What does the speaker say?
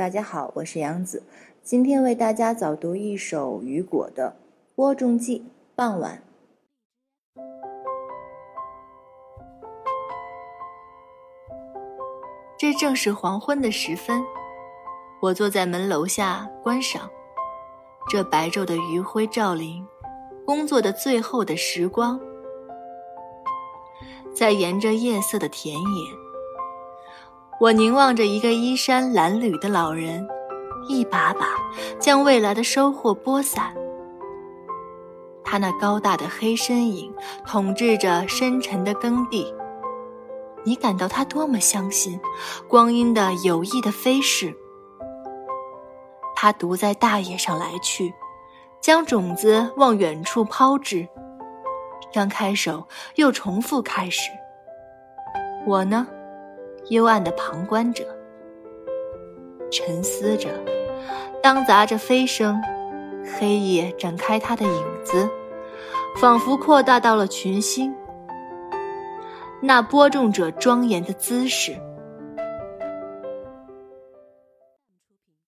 大家好，我是杨子，今天为大家早读一首雨果的《播种季》。傍晚，这正是黄昏的时分，我坐在门楼下观赏这白昼的余晖照临工作的最后的时光，在沿着夜色的田野。我凝望着一个衣衫褴褛的老人，一把把将未来的收获播散。他那高大的黑身影统治着深沉的耕地。你感到他多么相信光阴的有意的飞逝。他独在大野上来去，将种子往远处抛掷。刚开手，又重复开始。我呢？幽暗的旁观者，沉思着，当杂着飞声，黑夜展开它的影子，仿佛扩大到了群星。那播种者庄严的姿势，